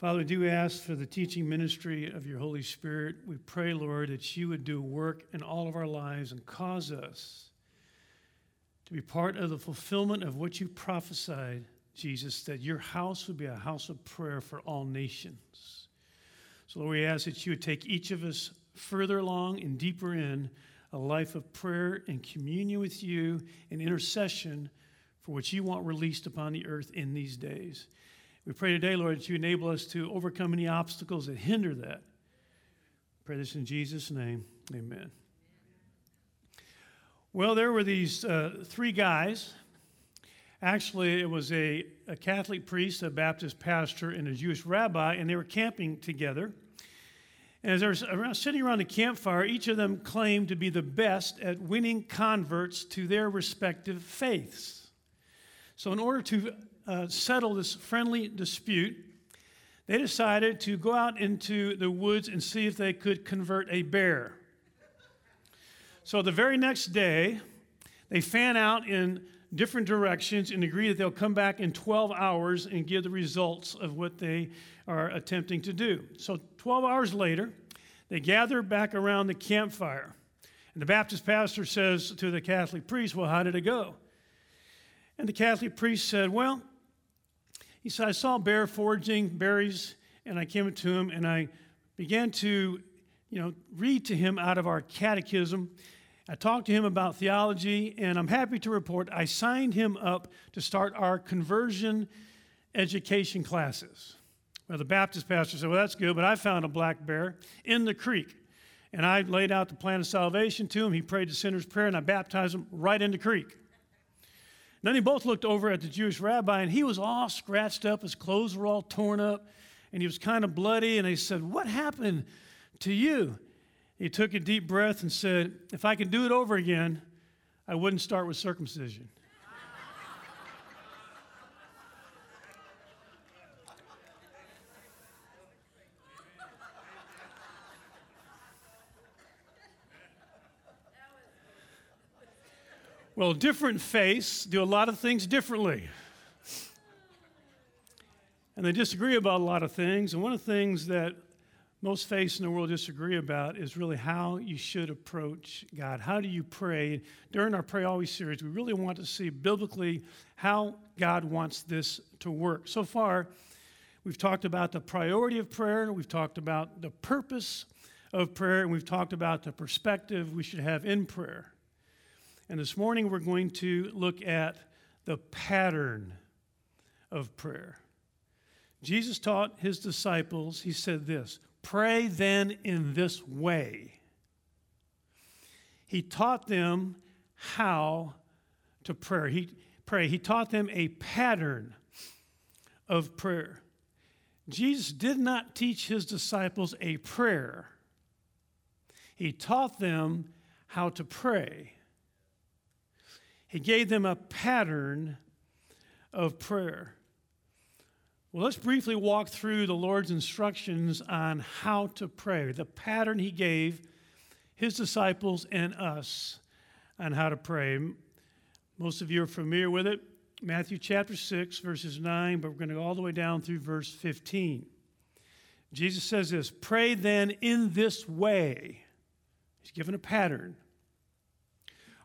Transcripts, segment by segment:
Father, we do ask for the teaching ministry of your Holy Spirit. We pray, Lord, that you would do work in all of our lives and cause us to be part of the fulfillment of what you prophesied, Jesus, that your house would be a house of prayer for all nations. So, Lord, we ask that you would take each of us further along and deeper in a life of prayer and communion with you and intercession for what you want released upon the earth in these days. We pray today, Lord, that you enable us to overcome any obstacles that hinder that. Pray this in Jesus' name. Amen. Well, there were these uh, three guys. Actually, it was a, a Catholic priest, a Baptist pastor, and a Jewish rabbi, and they were camping together. And as they were around, sitting around the campfire, each of them claimed to be the best at winning converts to their respective faiths. So, in order to uh, settle this friendly dispute, they decided to go out into the woods and see if they could convert a bear. So the very next day, they fan out in different directions and agree that they'll come back in 12 hours and give the results of what they are attempting to do. So 12 hours later, they gather back around the campfire. And the Baptist pastor says to the Catholic priest, Well, how did it go? And the Catholic priest said, Well, he said, I saw a bear foraging berries, and I came up to him and I began to, you know, read to him out of our catechism. I talked to him about theology, and I'm happy to report I signed him up to start our conversion education classes. Well, the Baptist pastor said, Well, that's good, but I found a black bear in the creek. And I laid out the plan of salvation to him. He prayed the sinner's prayer, and I baptized him right in the creek. Then they both looked over at the Jewish rabbi, and he was all scratched up. His clothes were all torn up, and he was kind of bloody. And they said, What happened to you? He took a deep breath and said, If I could do it over again, I wouldn't start with circumcision. Well, different faiths do a lot of things differently. And they disagree about a lot of things. And one of the things that most faiths in the world disagree about is really how you should approach God. How do you pray? During our Pray Always series, we really want to see biblically how God wants this to work. So far, we've talked about the priority of prayer, we've talked about the purpose of prayer, and we've talked about the perspective we should have in prayer. And this morning we're going to look at the pattern of prayer. Jesus taught his disciples, he said this Pray then in this way. He taught them how to pray. He, pray. he taught them a pattern of prayer. Jesus did not teach his disciples a prayer, he taught them how to pray. He gave them a pattern of prayer. Well, let's briefly walk through the Lord's instructions on how to pray, the pattern He gave His disciples and us on how to pray. Most of you are familiar with it. Matthew chapter 6, verses 9, but we're going to go all the way down through verse 15. Jesus says this Pray then in this way. He's given a pattern.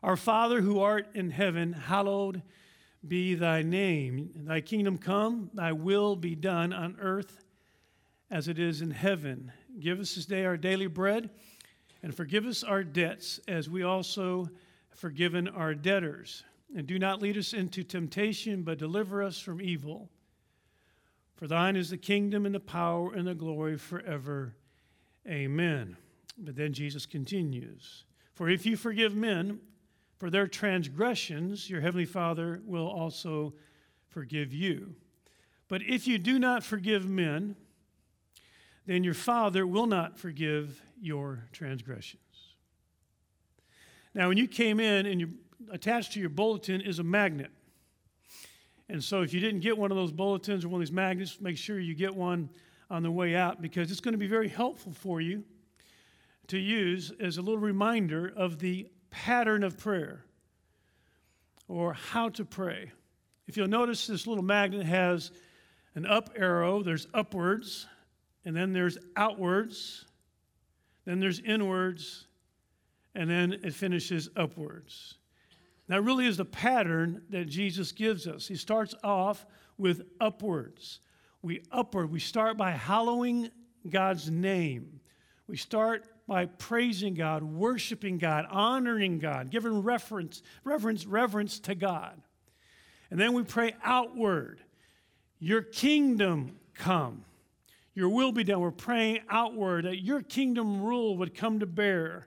Our Father who art in heaven, hallowed be thy name. Thy kingdom come, thy will be done on earth as it is in heaven. Give us this day our daily bread, and forgive us our debts as we also have forgiven our debtors. And do not lead us into temptation, but deliver us from evil. For thine is the kingdom and the power and the glory forever. Amen. But then Jesus continues For if you forgive men, for their transgressions, your heavenly Father will also forgive you. But if you do not forgive men, then your Father will not forgive your transgressions. Now, when you came in and you attached to your bulletin is a magnet. And so, if you didn't get one of those bulletins or one of these magnets, make sure you get one on the way out because it's going to be very helpful for you to use as a little reminder of the pattern of prayer or how to pray. If you'll notice, this little magnet has an up arrow, there's upwards, and then there's outwards, then there's inwards, and then it finishes upwards. That really is the pattern that Jesus gives us. He starts off with upwards. We upward, we start by hallowing God's name. We start by praising God, worshiping God, honoring God, giving reference, reverence, reverence to God. And then we pray outward. Your kingdom come. Your will be done. We're praying outward that your kingdom rule would come to bear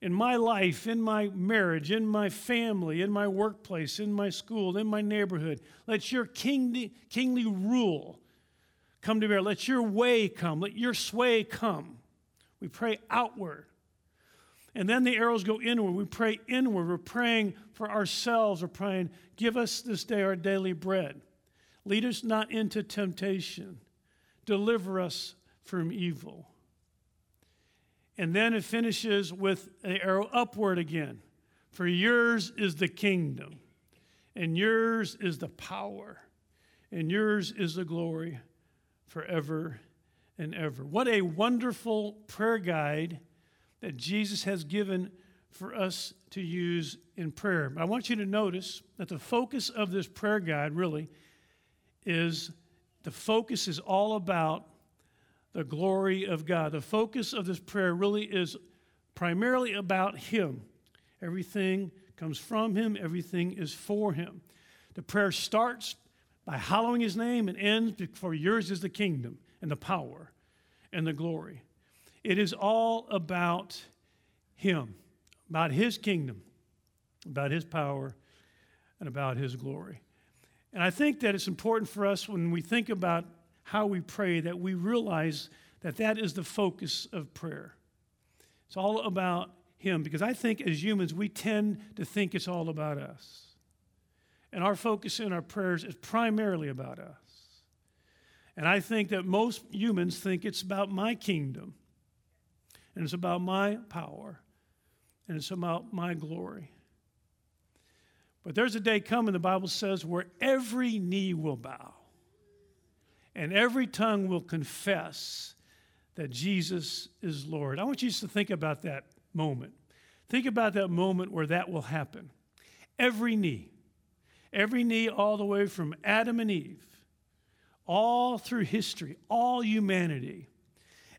in my life, in my marriage, in my family, in my workplace, in my school, in my neighborhood. Let your kingly, kingly rule come to bear. Let your way come. Let your sway come. We pray outward. And then the arrows go inward. We pray inward. We're praying for ourselves. We're praying, give us this day our daily bread. Lead us not into temptation. Deliver us from evil. And then it finishes with an arrow upward again. For yours is the kingdom, and yours is the power, and yours is the glory forever and ever. What a wonderful prayer guide that Jesus has given for us to use in prayer. I want you to notice that the focus of this prayer guide really is the focus is all about the glory of God. The focus of this prayer really is primarily about Him. Everything comes from Him, everything is for Him. The prayer starts by hallowing His name and ends for yours is the kingdom and the power and the glory. It is all about Him, about His kingdom, about His power, and about His glory. And I think that it's important for us when we think about how we pray that we realize that that is the focus of prayer. It's all about Him because I think as humans, we tend to think it's all about us. And our focus in our prayers is primarily about us. And I think that most humans think it's about my kingdom, and it's about my power, and it's about my glory. But there's a day coming, the Bible says, where every knee will bow and every tongue will confess that Jesus is Lord. I want you to think about that moment. Think about that moment where that will happen. Every knee, every knee, all the way from Adam and Eve, all through history, all humanity,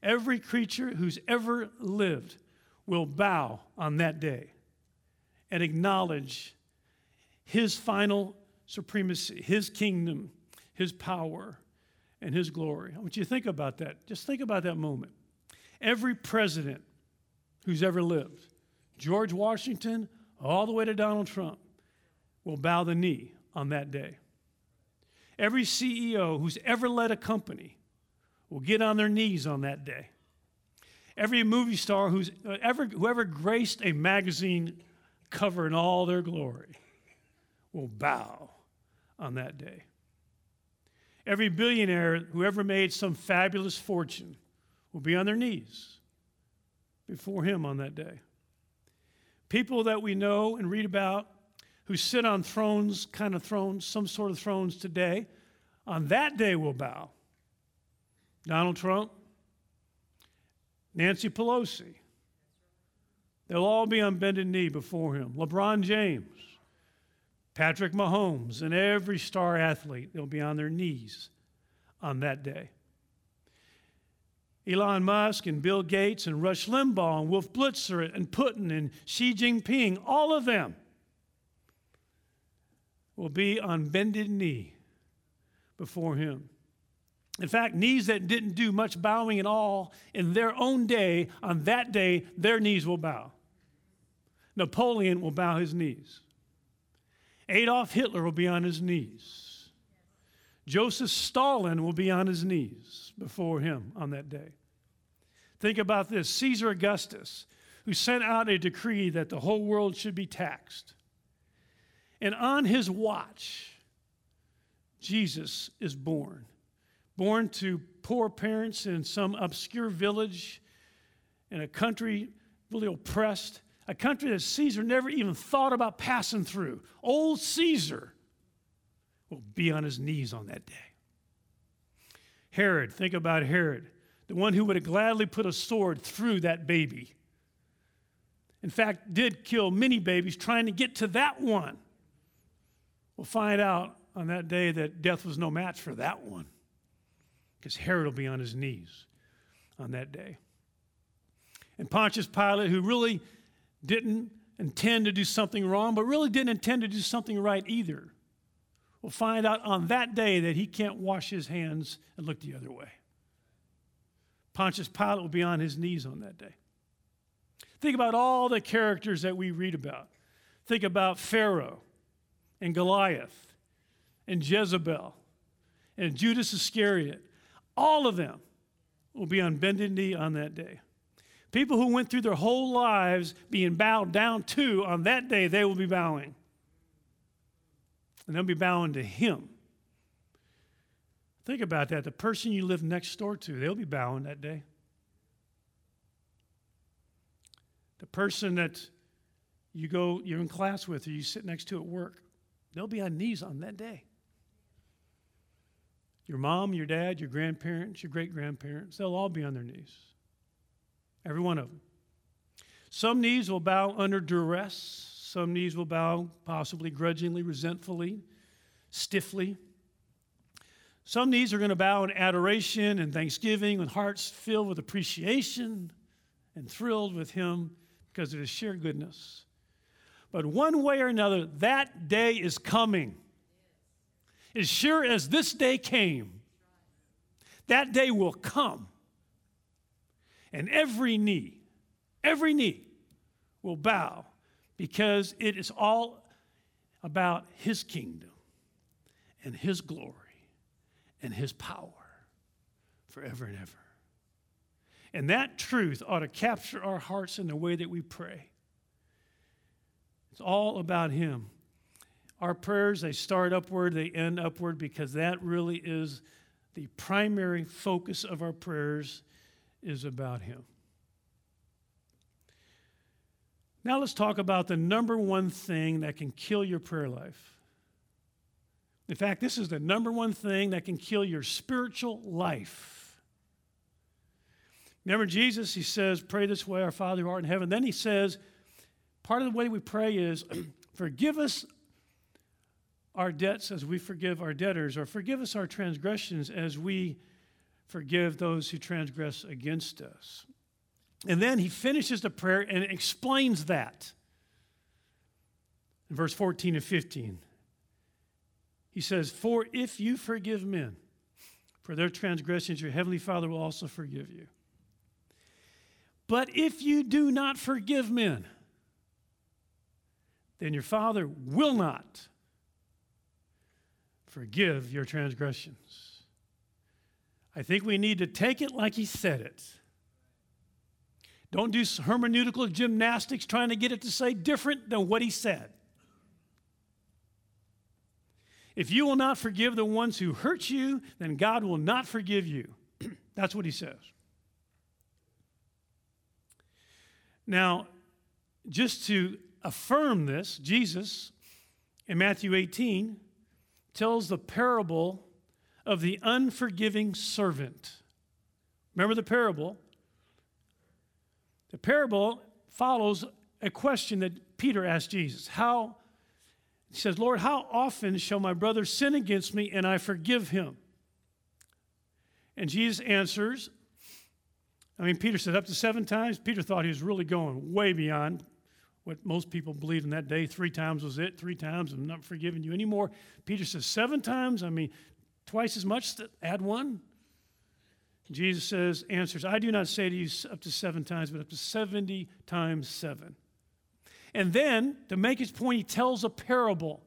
every creature who's ever lived will bow on that day and acknowledge his final supremacy, his kingdom, his power, and his glory. I want you to think about that. Just think about that moment. Every president who's ever lived, George Washington, all the way to Donald Trump, will bow the knee on that day. Every CEO who's ever led a company will get on their knees on that day. Every movie star who's uh, ever, whoever graced a magazine cover in all their glory will bow on that day. Every billionaire who ever made some fabulous fortune will be on their knees before him on that day. People that we know and read about who sit on thrones, kind of thrones, some sort of thrones today, on that day will bow. Donald Trump, Nancy Pelosi, they'll all be on bended knee before him. LeBron James, Patrick Mahomes, and every star athlete, they'll be on their knees on that day. Elon Musk and Bill Gates and Rush Limbaugh and Wolf Blitzer and Putin and Xi Jinping, all of them will be on bended knee before him. In fact, knees that didn't do much bowing at all in their own day, on that day, their knees will bow. Napoleon will bow his knees. Adolf Hitler will be on his knees. Joseph Stalin will be on his knees before him on that day. Think about this Caesar Augustus, who sent out a decree that the whole world should be taxed. And on his watch, Jesus is born. Born to poor parents in some obscure village in a country really oppressed a country that Caesar never even thought about passing through. Old Caesar will be on his knees on that day. Herod, think about Herod, the one who would have gladly put a sword through that baby. In fact, did kill many babies trying to get to that one. We'll find out on that day that death was no match for that one because Herod will be on his knees on that day. And Pontius Pilate, who really didn't intend to do something wrong, but really didn't intend to do something right either, will find out on that day that he can't wash his hands and look the other way. Pontius Pilate will be on his knees on that day. Think about all the characters that we read about. Think about Pharaoh and Goliath and Jezebel and Judas Iscariot. All of them will be on bended knee on that day. People who went through their whole lives being bowed down to, on that day, they will be bowing. And they'll be bowing to Him. Think about that. The person you live next door to, they'll be bowing that day. The person that you go, you're in class with, or you sit next to at work, they'll be on knees on that day. Your mom, your dad, your grandparents, your great grandparents, they'll all be on their knees. Every one of them. Some knees will bow under duress. Some knees will bow possibly grudgingly, resentfully, stiffly. Some knees are going to bow in adoration and thanksgiving with hearts filled with appreciation and thrilled with Him because of His sheer goodness. But one way or another, that day is coming. As sure as this day came, that day will come and every knee, every knee will bow because it is all about His kingdom and His glory and His power forever and ever. And that truth ought to capture our hearts in the way that we pray. It's all about Him. Our prayers, they start upward, they end upward because that really is the primary focus of our prayers is about Him. Now let's talk about the number one thing that can kill your prayer life. In fact, this is the number one thing that can kill your spiritual life. Remember Jesus, he says, Pray this way, our Father who art in heaven. Then he says, Part of the way we pray is, Forgive us our debts as we forgive our debtors, or forgive us our transgressions as we forgive those who transgress against us. And then he finishes the prayer and explains that. In verse 14 and 15, he says, For if you forgive men for their transgressions, your heavenly Father will also forgive you. But if you do not forgive men, then your Father will not forgive your transgressions. I think we need to take it like he said it. Don't do hermeneutical gymnastics trying to get it to say different than what he said. If you will not forgive the ones who hurt you, then God will not forgive you. That's what he says. Now, just to affirm this, Jesus in Matthew 18 tells the parable of the unforgiving servant. Remember the parable? The parable follows a question that Peter asked Jesus. How, he says, Lord, how often shall my brother sin against me and I forgive him? And Jesus answers, I mean, Peter said up to seven times. Peter thought he was really going way beyond what most people believed in that day. Three times was it. Three times, I'm not forgiving you anymore. Peter says seven times. I mean, twice as much, add one. Jesus says, answers, I do not say to you up to seven times, but up to 70 times seven. And then, to make his point, he tells a parable.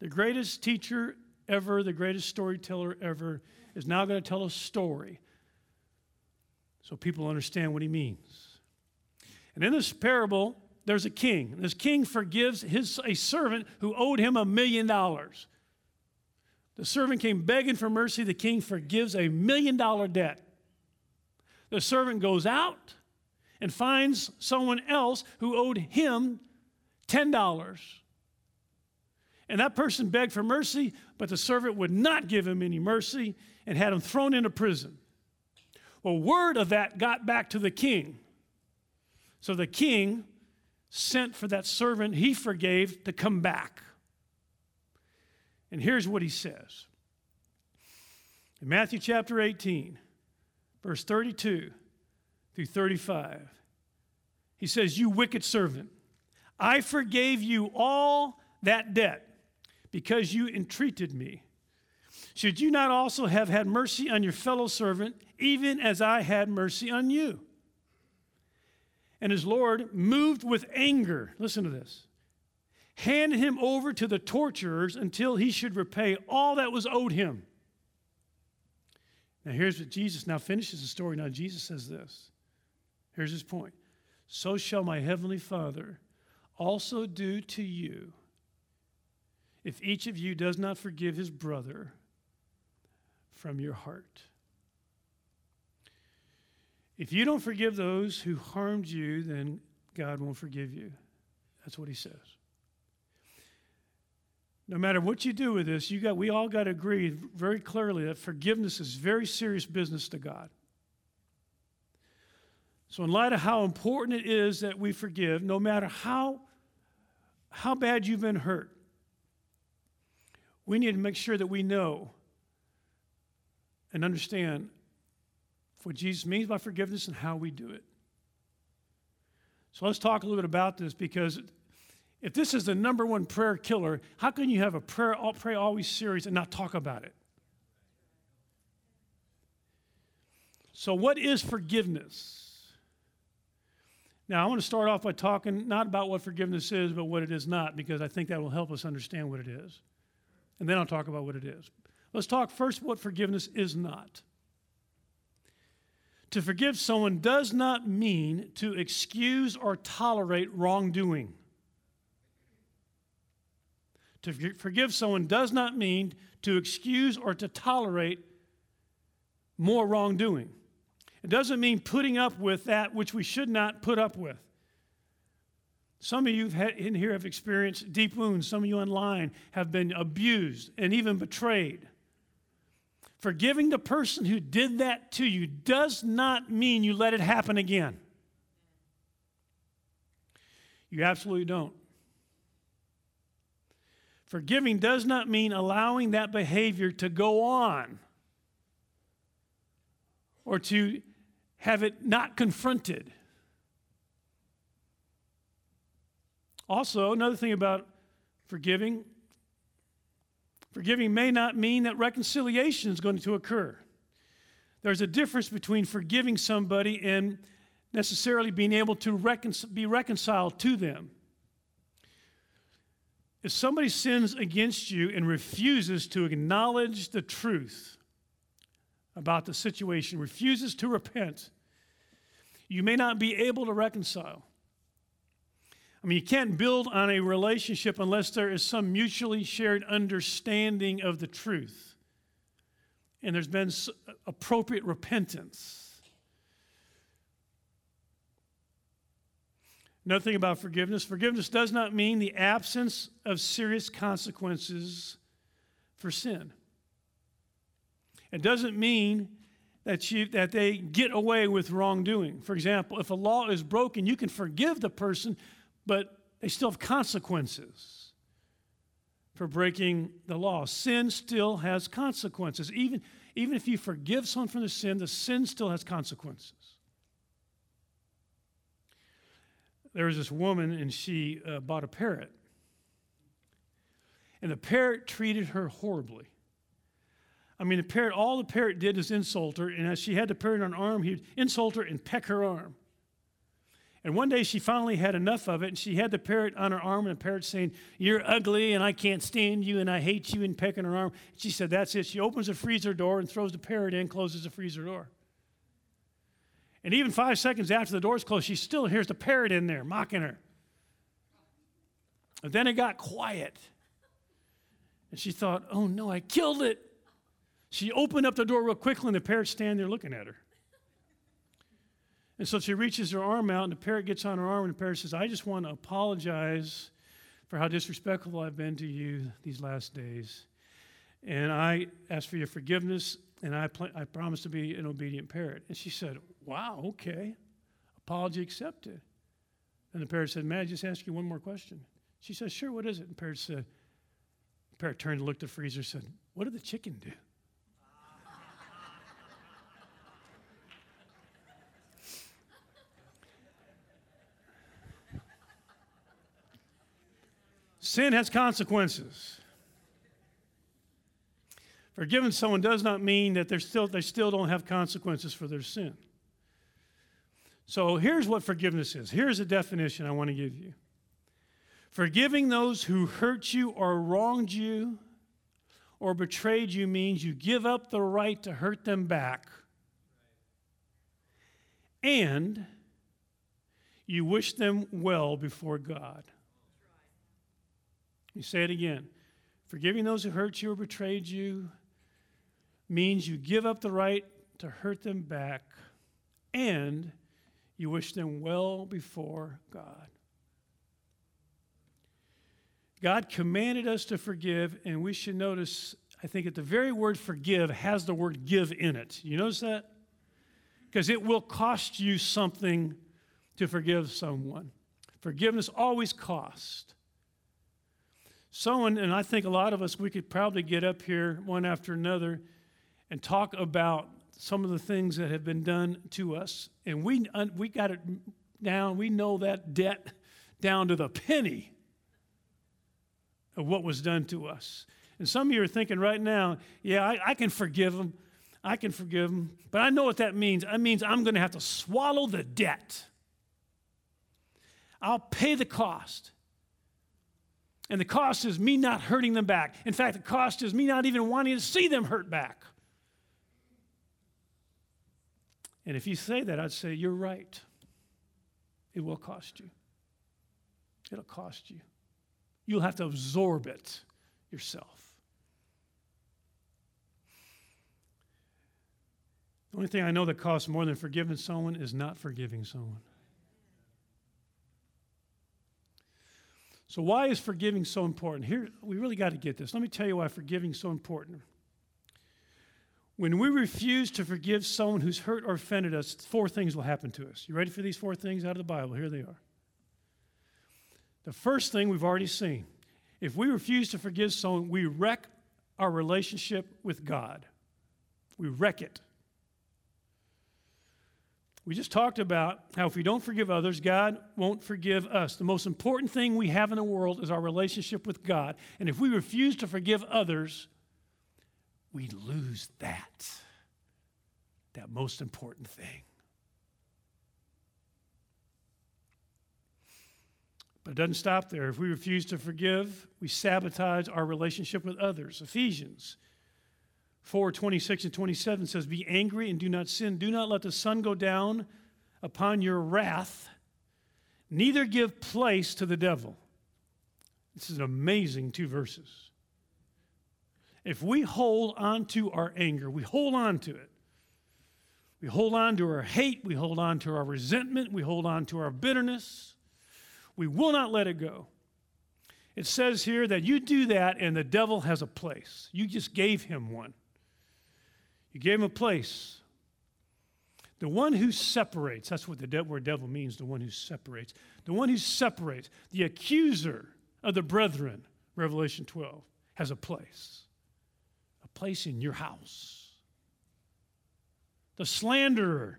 The greatest teacher ever, the greatest storyteller ever, is now going to tell a story so people understand what he means. And in this parable, there's a king. This king forgives his, a servant who owed him a million dollars. The servant came begging for mercy. The king forgives a million dollar debt. The servant goes out and finds someone else who owed him $10. And that person begged for mercy, but the servant would not give him any mercy. and had him thrown into prison. Well, word of that got back to the king. So the king sent for that servant he forgave to come back. And here's what he says in Matthew chapter 18, verse 32 through 35. He says, You wicked servant, I forgave you all that debt because you entreated me. Should you not also have had mercy on your fellow servant, even as I had mercy on you? And his Lord, moved with anger, listen to this, handed him over to the torturers until he should repay all that was owed him. Now, here's what Jesus now finishes the story. Now, Jesus says this. Here's his point. So shall my heavenly Father also do to you if each of you does not forgive his brother from your heart. If you don't forgive those who harmed you, then God won't forgive you. That's what he says. No matter what you do with this, you got, we all got to agree very clearly that forgiveness is very serious business to God. So, in light of how important it is that we forgive, no matter how, how bad you've been hurt, we need to make sure that we know and understand what Jesus means by forgiveness and how we do it. So let's talk a little bit about this because if this is the number one prayer killer, how can you have a prayer, pray always series and not talk about it? So, what is forgiveness? Now, I want to start off by talking not about what forgiveness is, but what it is not, because I think that will help us understand what it is. And then I'll talk about what it is. Let's talk first what forgiveness is not. To forgive someone does not mean to excuse or tolerate wrongdoing. To forgive someone does not mean to excuse or to tolerate more wrongdoing. It doesn't mean putting up with that which we should not put up with. Some of you in here have experienced deep wounds. Some of you online have been abused and even betrayed. Forgiving the person who did that to you does not mean you let it happen again. You absolutely don't. Forgiving does not mean allowing that behavior to go on or to have it not confronted. Also, another thing about forgiving Forgiving may not mean that reconciliation is going to occur. There's a difference between forgiving somebody and necessarily being able to recon- be reconciled to them. If somebody sins against you and refuses to acknowledge the truth about the situation, refuses to repent, you may not be able to reconcile. I mean, you can't build on a relationship unless there is some mutually shared understanding of the truth. And there's been appropriate repentance. Another thing about forgiveness forgiveness does not mean the absence of serious consequences for sin. It doesn't mean that, you, that they get away with wrongdoing. For example, if a law is broken, you can forgive the person, but they still have consequences for breaking the law. Sin still has consequences. Even, even if you forgive someone from the sin, the sin still has consequences. There was this woman, and she uh, bought a parrot. And the parrot treated her horribly. I mean, the parrot, all the parrot did is insult her, and as she had the parrot on her arm, he'd insult her and peck her arm. And one day she finally had enough of it, and she had the parrot on her arm, and the parrot saying, You're ugly, and I can't stand you, and I hate you, and pecking her arm. She said, That's it. She opens the freezer door and throws the parrot in, closes the freezer door. And even five seconds after the door's closed, she still hears the parrot in there mocking her. And then it got quiet. And she thought, Oh no, I killed it. She opened up the door real quickly, and the parrot's standing there looking at her. And so she reaches her arm out, and the parrot gets on her arm, and the parrot says, I just want to apologize for how disrespectful I've been to you these last days. And I ask for your forgiveness, and I, pl- I promised to be an obedient parent. And she said, Wow, okay. Apology accepted. And the parrot said, May I just ask you one more question? She said, Sure, what is it? And the parrot said, the parrot turned and looked at the freezer and said, What did the chicken do? Sin has consequences. Forgiving someone does not mean that still, they still don't have consequences for their sin. So here's what forgiveness is. Here's a definition I want to give you Forgiving those who hurt you or wronged you or betrayed you means you give up the right to hurt them back and you wish them well before God. You say it again. Forgiving those who hurt you or betrayed you means you give up the right to hurt them back and you wish them well before God. God commanded us to forgive, and we should notice, I think, that the very word forgive has the word give in it. You notice that? Because it will cost you something to forgive someone. Forgiveness always costs. Someone, and I think a lot of us, we could probably get up here one after another and talk about some of the things that have been done to us. And we, we got it down, we know that debt down to the penny of what was done to us. And some of you are thinking right now, yeah, I, I can forgive them. I can forgive them. But I know what that means. That means I'm going to have to swallow the debt. I'll pay the cost. And the cost is me not hurting them back. In fact, the cost is me not even wanting to see them hurt back. And if you say that, I'd say, You're right. It will cost you. It'll cost you. You'll have to absorb it yourself. The only thing I know that costs more than forgiving someone is not forgiving someone. So, why is forgiving so important? Here, we really got to get this. Let me tell you why forgiving is so important. When we refuse to forgive someone who's hurt or offended us, four things will happen to us. You ready for these four things out of the Bible? Here they are. The first thing we've already seen if we refuse to forgive someone, we wreck our relationship with God. We wreck it. We just talked about how if we don't forgive others, God won't forgive us. The most important thing we have in the world is our relationship with God. And if we refuse to forgive others, we lose that, that most important thing. But it doesn't stop there. If we refuse to forgive, we sabotage our relationship with others. Ephesians 4 26 and 27 says, Be angry and do not sin. Do not let the sun go down upon your wrath, neither give place to the devil. This is an amazing two verses. If we hold on to our anger, we hold on to it. We hold on to our hate, we hold on to our resentment, we hold on to our bitterness. We will not let it go. It says here that you do that and the devil has a place. You just gave him one. You gave him a place. The one who separates, that's what the word devil means, the one who separates. The one who separates, the accuser of the brethren, Revelation 12, has a place A place in your house. The slanderer,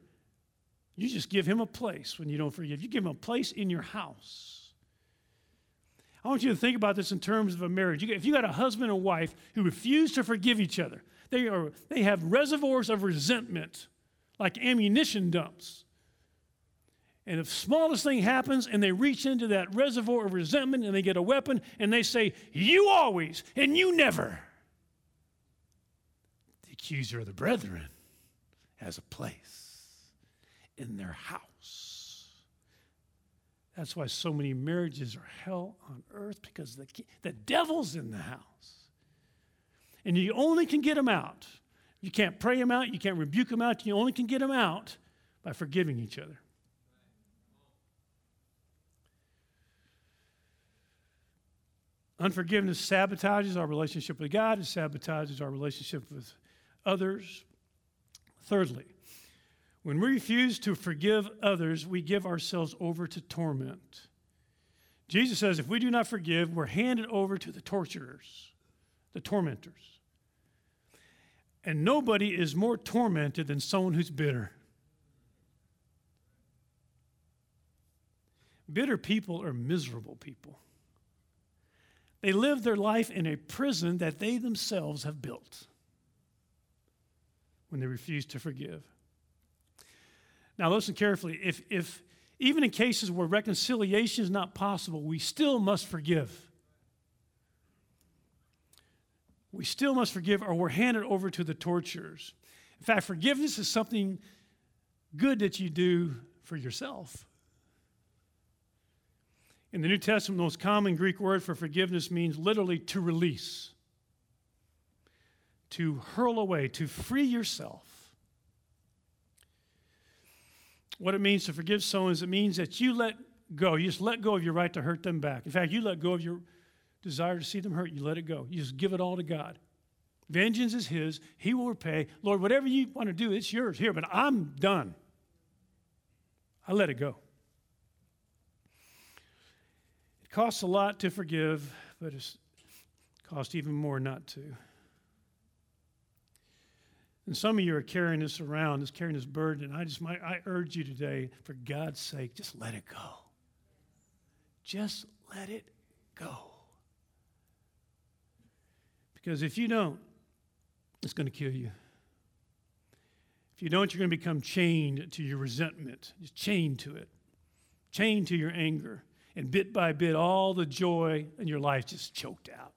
you just give him a place when you don't forgive. You give him a place in your house. I want you to think about this in terms of a marriage. If you got a husband and wife who refuse to forgive each other, they, are, they have reservoirs of resentment, like ammunition dumps. And if the smallest thing happens and they reach into that reservoir of resentment and they get a weapon and they say, You always and you never The accuser of the brethren has a place in their house. That's why so many marriages are hell on earth because the, the devil's in the house. And you only can get them out. You can't pray them out, you can't rebuke them out, you only can get them out by forgiving each other. Unforgiveness sabotages our relationship with God, it sabotages our relationship with others. Thirdly, when we refuse to forgive others, we give ourselves over to torment. Jesus says if we do not forgive, we're handed over to the torturers, the tormentors. And nobody is more tormented than someone who's bitter. Bitter people are miserable people. They live their life in a prison that they themselves have built when they refuse to forgive. Now, listen carefully. If, if even in cases where reconciliation is not possible, we still must forgive. We still must forgive, or we're handed over to the torturers. In fact, forgiveness is something good that you do for yourself. In the New Testament, the most common Greek word for forgiveness means literally to release, to hurl away, to free yourself. What it means to forgive someone is it means that you let go. You just let go of your right to hurt them back. In fact, you let go of your desire to see them hurt. You let it go. You just give it all to God. Vengeance is His. He will repay. Lord, whatever you want to do, it's yours here, but I'm done. I let it go It costs a lot to forgive, but it costs even more not to. And some of you are carrying this around, this carrying this burden. I just might, I urge you today, for God's sake, just let it go. Just let it go. Because if you don't, it's going to kill you. If you don't, you're going to become chained to your resentment, just chained to it, chained to your anger and bit by bit, all the joy in your life just choked out.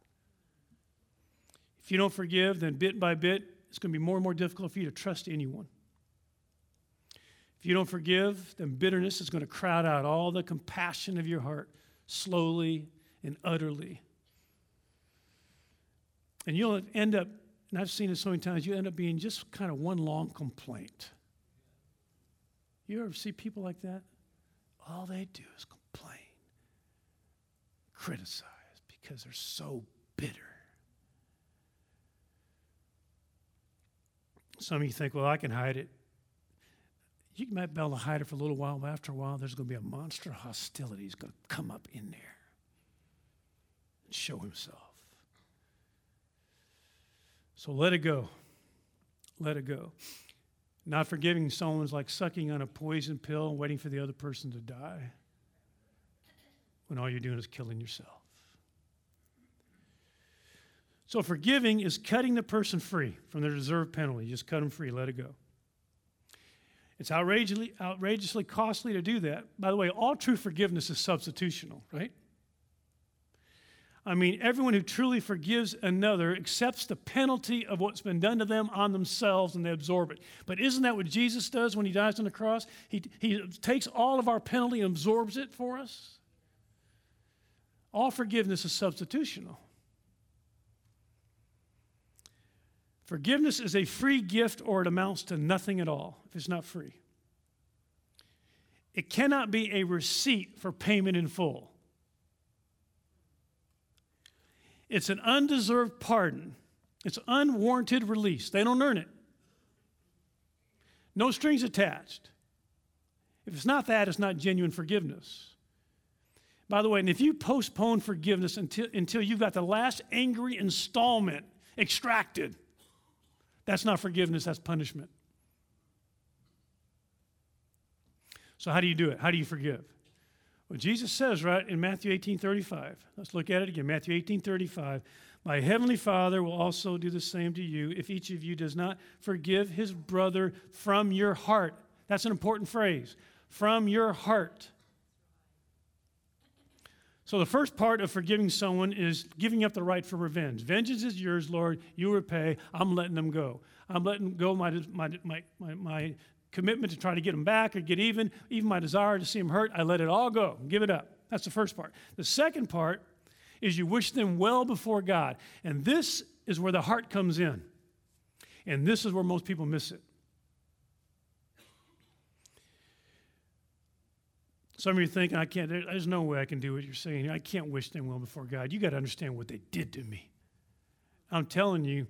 If you don't forgive, then bit by bit, it's going to be more and more difficult for you to trust anyone. If you don't forgive, then bitterness is going to crowd out all the compassion of your heart slowly and utterly. And you'll end up, and I've seen it so many times, you end up being just kind of one long complaint. You ever see people like that? All they do is complain criticize because they're so bitter. Some of you think, well, I can hide it. You might be able to hide it for a little while, but after a while, there's going to be a monster hostility. He's going to come up in there and show himself. So let it go. Let it go. Not forgiving someone is like sucking on a poison pill and waiting for the other person to die when all you're doing is killing yourself. So, forgiving is cutting the person free from their deserved penalty. Just cut them free, let it go. It's outrageously, outrageously costly to do that. By the way, all true forgiveness is substitutional, right? I mean, everyone who truly forgives another accepts the penalty of what's been done to them on themselves and they absorb it. But isn't that what Jesus does when he dies on the cross? He, he takes all of our penalty and absorbs it for us. All forgiveness is substitutional. Forgiveness is a free gift or it amounts to nothing at all if it's not free. It cannot be a receipt for payment in full. It's an undeserved pardon. It's unwarranted release. They don't earn it. No strings attached. If it's not that, it's not genuine forgiveness. By the way, and if you postpone forgiveness until, until you've got the last angry installment extracted, that's not forgiveness, that's punishment. So, how do you do it? How do you forgive? Well, Jesus says, right, in Matthew 18 35. Let's look at it again. Matthew 18 35. My heavenly Father will also do the same to you if each of you does not forgive his brother from your heart. That's an important phrase. From your heart. So, the first part of forgiving someone is giving up the right for revenge. Vengeance is yours, Lord. You repay. I'm letting them go. I'm letting go my, my, my, my, my commitment to try to get them back or get even, even my desire to see them hurt. I let it all go. Give it up. That's the first part. The second part is you wish them well before God. And this is where the heart comes in. And this is where most people miss it. Some of you are thinking, I can't, there's no way I can do what you're saying. I can't wish them well before God. You got to understand what they did to me. I'm telling you,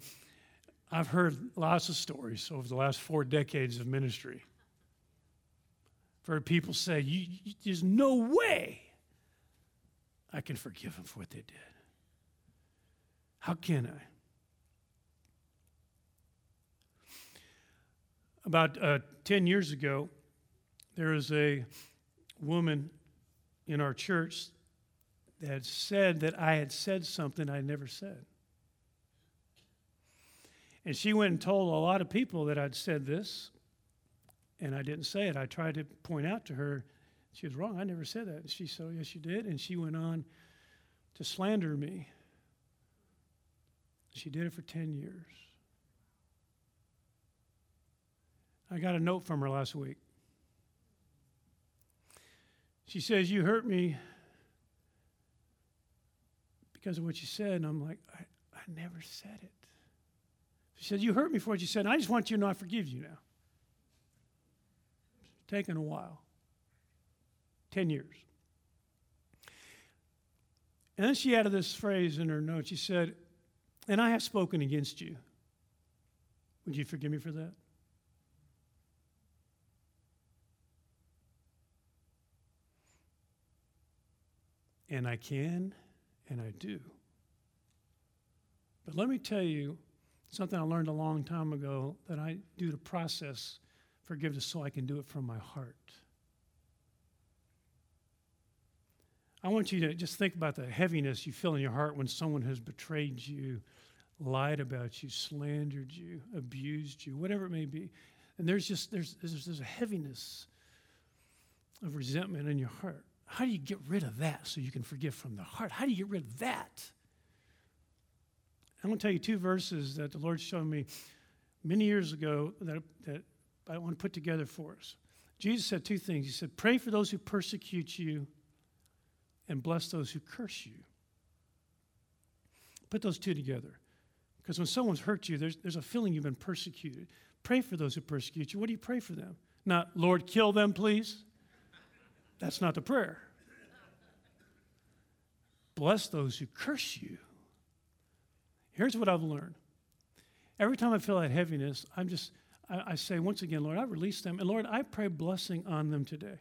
I've heard lots of stories over the last four decades of ministry. I've heard people say, you, you, There's no way I can forgive them for what they did. How can I? About uh, 10 years ago, there was a woman in our church that said that I had said something I never said. And she went and told a lot of people that I'd said this, and I didn't say it. I tried to point out to her she was wrong. I never said that. And she said, oh, Yes, you did. And she went on to slander me. She did it for 10 years. I got a note from her last week. She says, You hurt me because of what you said. And I'm like, I, I never said it. She said, You hurt me for what you said. I just want you to know I forgive you now. It's taken a while 10 years. And then she added this phrase in her note. She said, And I have spoken against you. Would you forgive me for that? And I can, and I do. But let me tell you something I learned a long time ago that I do to process forgiveness so I can do it from my heart. I want you to just think about the heaviness you feel in your heart when someone has betrayed you, lied about you, slandered you, abused you, whatever it may be. And there's just there's, there's, there's a heaviness of resentment in your heart. How do you get rid of that so you can forgive from the heart? How do you get rid of that? I'm going to tell you two verses that the Lord showed me many years ago that, that I want to put together for us. Jesus said two things. He said, Pray for those who persecute you and bless those who curse you. Put those two together. Because when someone's hurt you, there's, there's a feeling you've been persecuted. Pray for those who persecute you. What do you pray for them? Not, Lord, kill them, please. That's not the prayer. Bless those who curse you. Here's what I've learned. Every time I feel that heaviness, I'm just, I, I say once again, Lord, I release them. And Lord, I pray blessing on them today.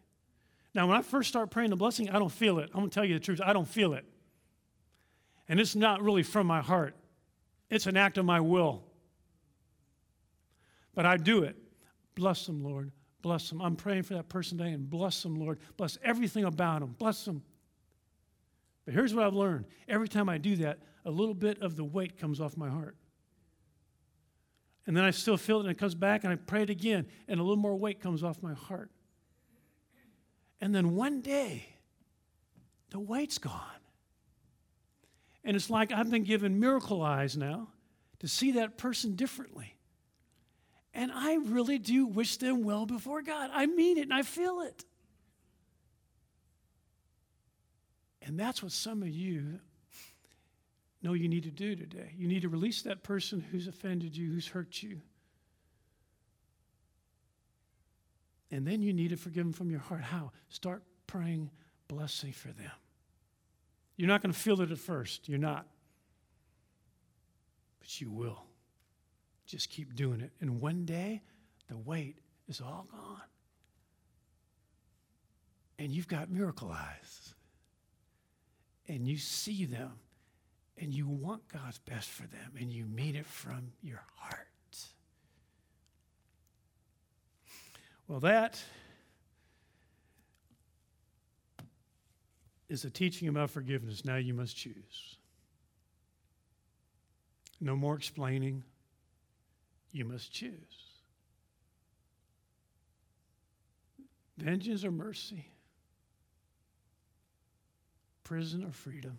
Now, when I first start praying the blessing, I don't feel it. I'm going to tell you the truth. I don't feel it. And it's not really from my heart, it's an act of my will. But I do it. Bless them, Lord. Bless them. I'm praying for that person today and bless them, Lord. Bless everything about them. Bless them. But here's what I've learned every time I do that, a little bit of the weight comes off my heart. And then I still feel it and it comes back and I pray it again and a little more weight comes off my heart. And then one day, the weight's gone. And it's like I've been given miracle eyes now to see that person differently. And I really do wish them well before God. I mean it and I feel it. And that's what some of you know you need to do today. You need to release that person who's offended you, who's hurt you. And then you need to forgive them from your heart. How? Start praying blessing for them. You're not going to feel it at first. You're not. But you will. Just keep doing it. And one day, the weight is all gone. And you've got miracle eyes. And you see them. And you want God's best for them. And you mean it from your heart. Well, that is a teaching about forgiveness. Now you must choose. No more explaining you must choose. Vengeance or mercy? Prison or freedom?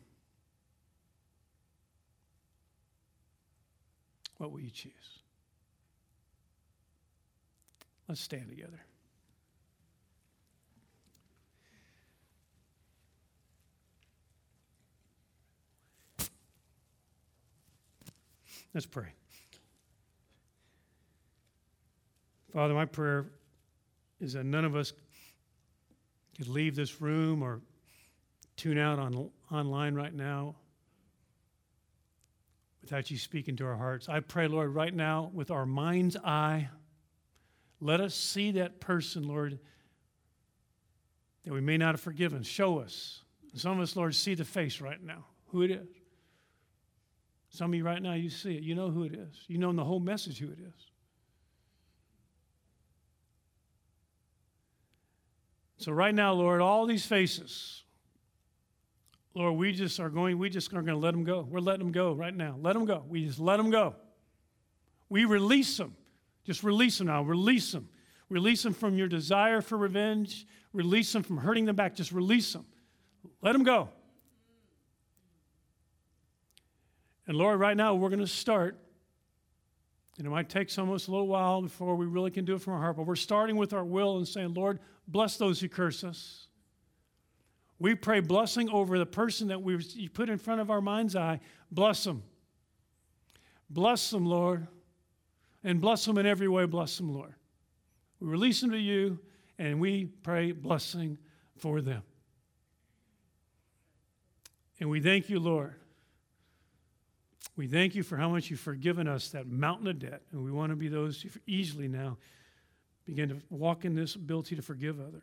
What will you choose? Let's stand together. Let's pray. Father, my prayer is that none of us could leave this room or tune out on, online right now without you speaking to our hearts. I pray, Lord, right now with our mind's eye, let us see that person, Lord, that we may not have forgiven. Show us. Some of us, Lord, see the face right now, who it is. Some of you right now, you see it. You know who it is. You know in the whole message who it is. So right now, Lord, all these faces, Lord, we just are going, we just are going to let them go. We're letting them go right now. Let them go. We just let them go. We release them. Just release them now. Release them. Release them from your desire for revenge. Release them from hurting them back. Just release them. Let them go. And Lord, right now we're going to start. And it might take some of us a little while before we really can do it from our heart, but we're starting with our will and saying, Lord, bless those who curse us. We pray blessing over the person that we put in front of our mind's eye. Bless them. Bless them, Lord. And bless them in every way. Bless them, Lord. We release them to you, and we pray blessing for them. And we thank you, Lord. We thank you for how much you've forgiven us that mountain of debt. And we want to be those who easily now begin to walk in this ability to forgive others.